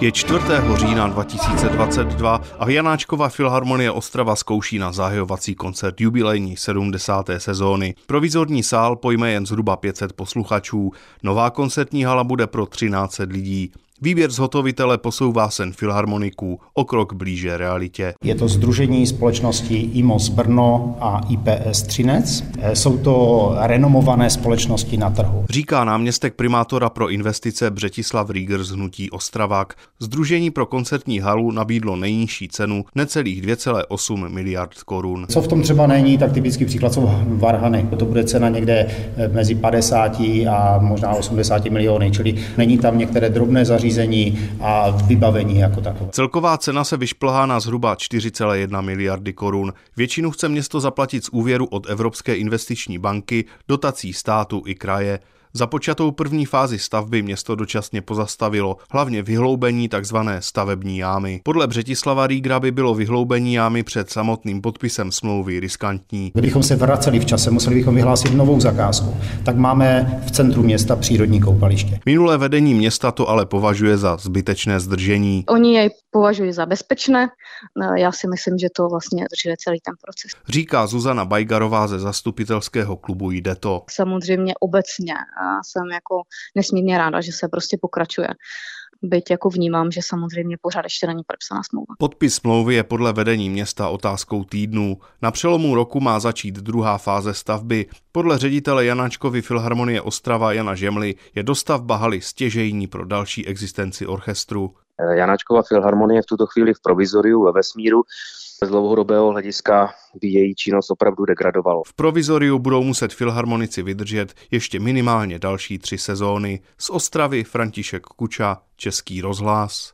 Je 4. října 2022 a Janáčkova Filharmonie Ostrava zkouší na zahajovací koncert jubilejní 70. sezóny. Provizorní sál pojme jen zhruba 500 posluchačů, nová koncertní hala bude pro 13 lidí. Výběr zhotovitele posouvá sen filharmoniků o krok blíže realitě. Je to združení společností IMOS Brno a IPS Třinec. Jsou to renomované společnosti na trhu. Říká náměstek primátora pro investice Břetislav Rieger z Hnutí Ostravák. Združení pro koncertní halu nabídlo nejnižší cenu necelých 2,8 miliard korun. Co v tom třeba není, tak typický příklad jsou varhany. To bude cena někde mezi 50 a možná 80 miliony, čili není tam některé drobné zařízení zařízení a vybavení jako takové. Celková cena se vyšplhá na zhruba 4,1 miliardy korun. Většinu chce město zaplatit z úvěru od Evropské investiční banky, dotací státu i kraje. Započatou první fázi stavby město dočasně pozastavilo, hlavně vyhloubení tzv. stavební jámy. Podle Břetislava Rígra by bylo vyhloubení jámy před samotným podpisem smlouvy riskantní. Kdybychom se vraceli v čase, museli bychom vyhlásit novou zakázku. Tak máme v centru města přírodní koupaliště. Minulé vedení města to ale považuje za zbytečné zdržení. Oni jej považuji za bezpečné. Já si myslím, že to vlastně drží celý ten proces. Říká Zuzana Bajgarová ze zastupitelského klubu Jde to. Samozřejmě obecně jsem jako nesmírně ráda, že se prostě pokračuje byť jako vnímám, že samozřejmě pořád ještě není podepsaná smlouva. Podpis smlouvy je podle vedení města otázkou týdnů. Na přelomu roku má začít druhá fáze stavby. Podle ředitele Janáčkovy Filharmonie Ostrava Jana Žemly je dostavba haly stěžejní pro další existenci orchestru. Janáčkova Filharmonie v tuto chvíli v provizoriu ve vesmíru z dlouhodobého hlediska by její činnost opravdu degradovalo. V provizoriu budou muset filharmonici vydržet ještě minimálně další tři sezóny. Z Ostravy František Kuča, Český rozhlas.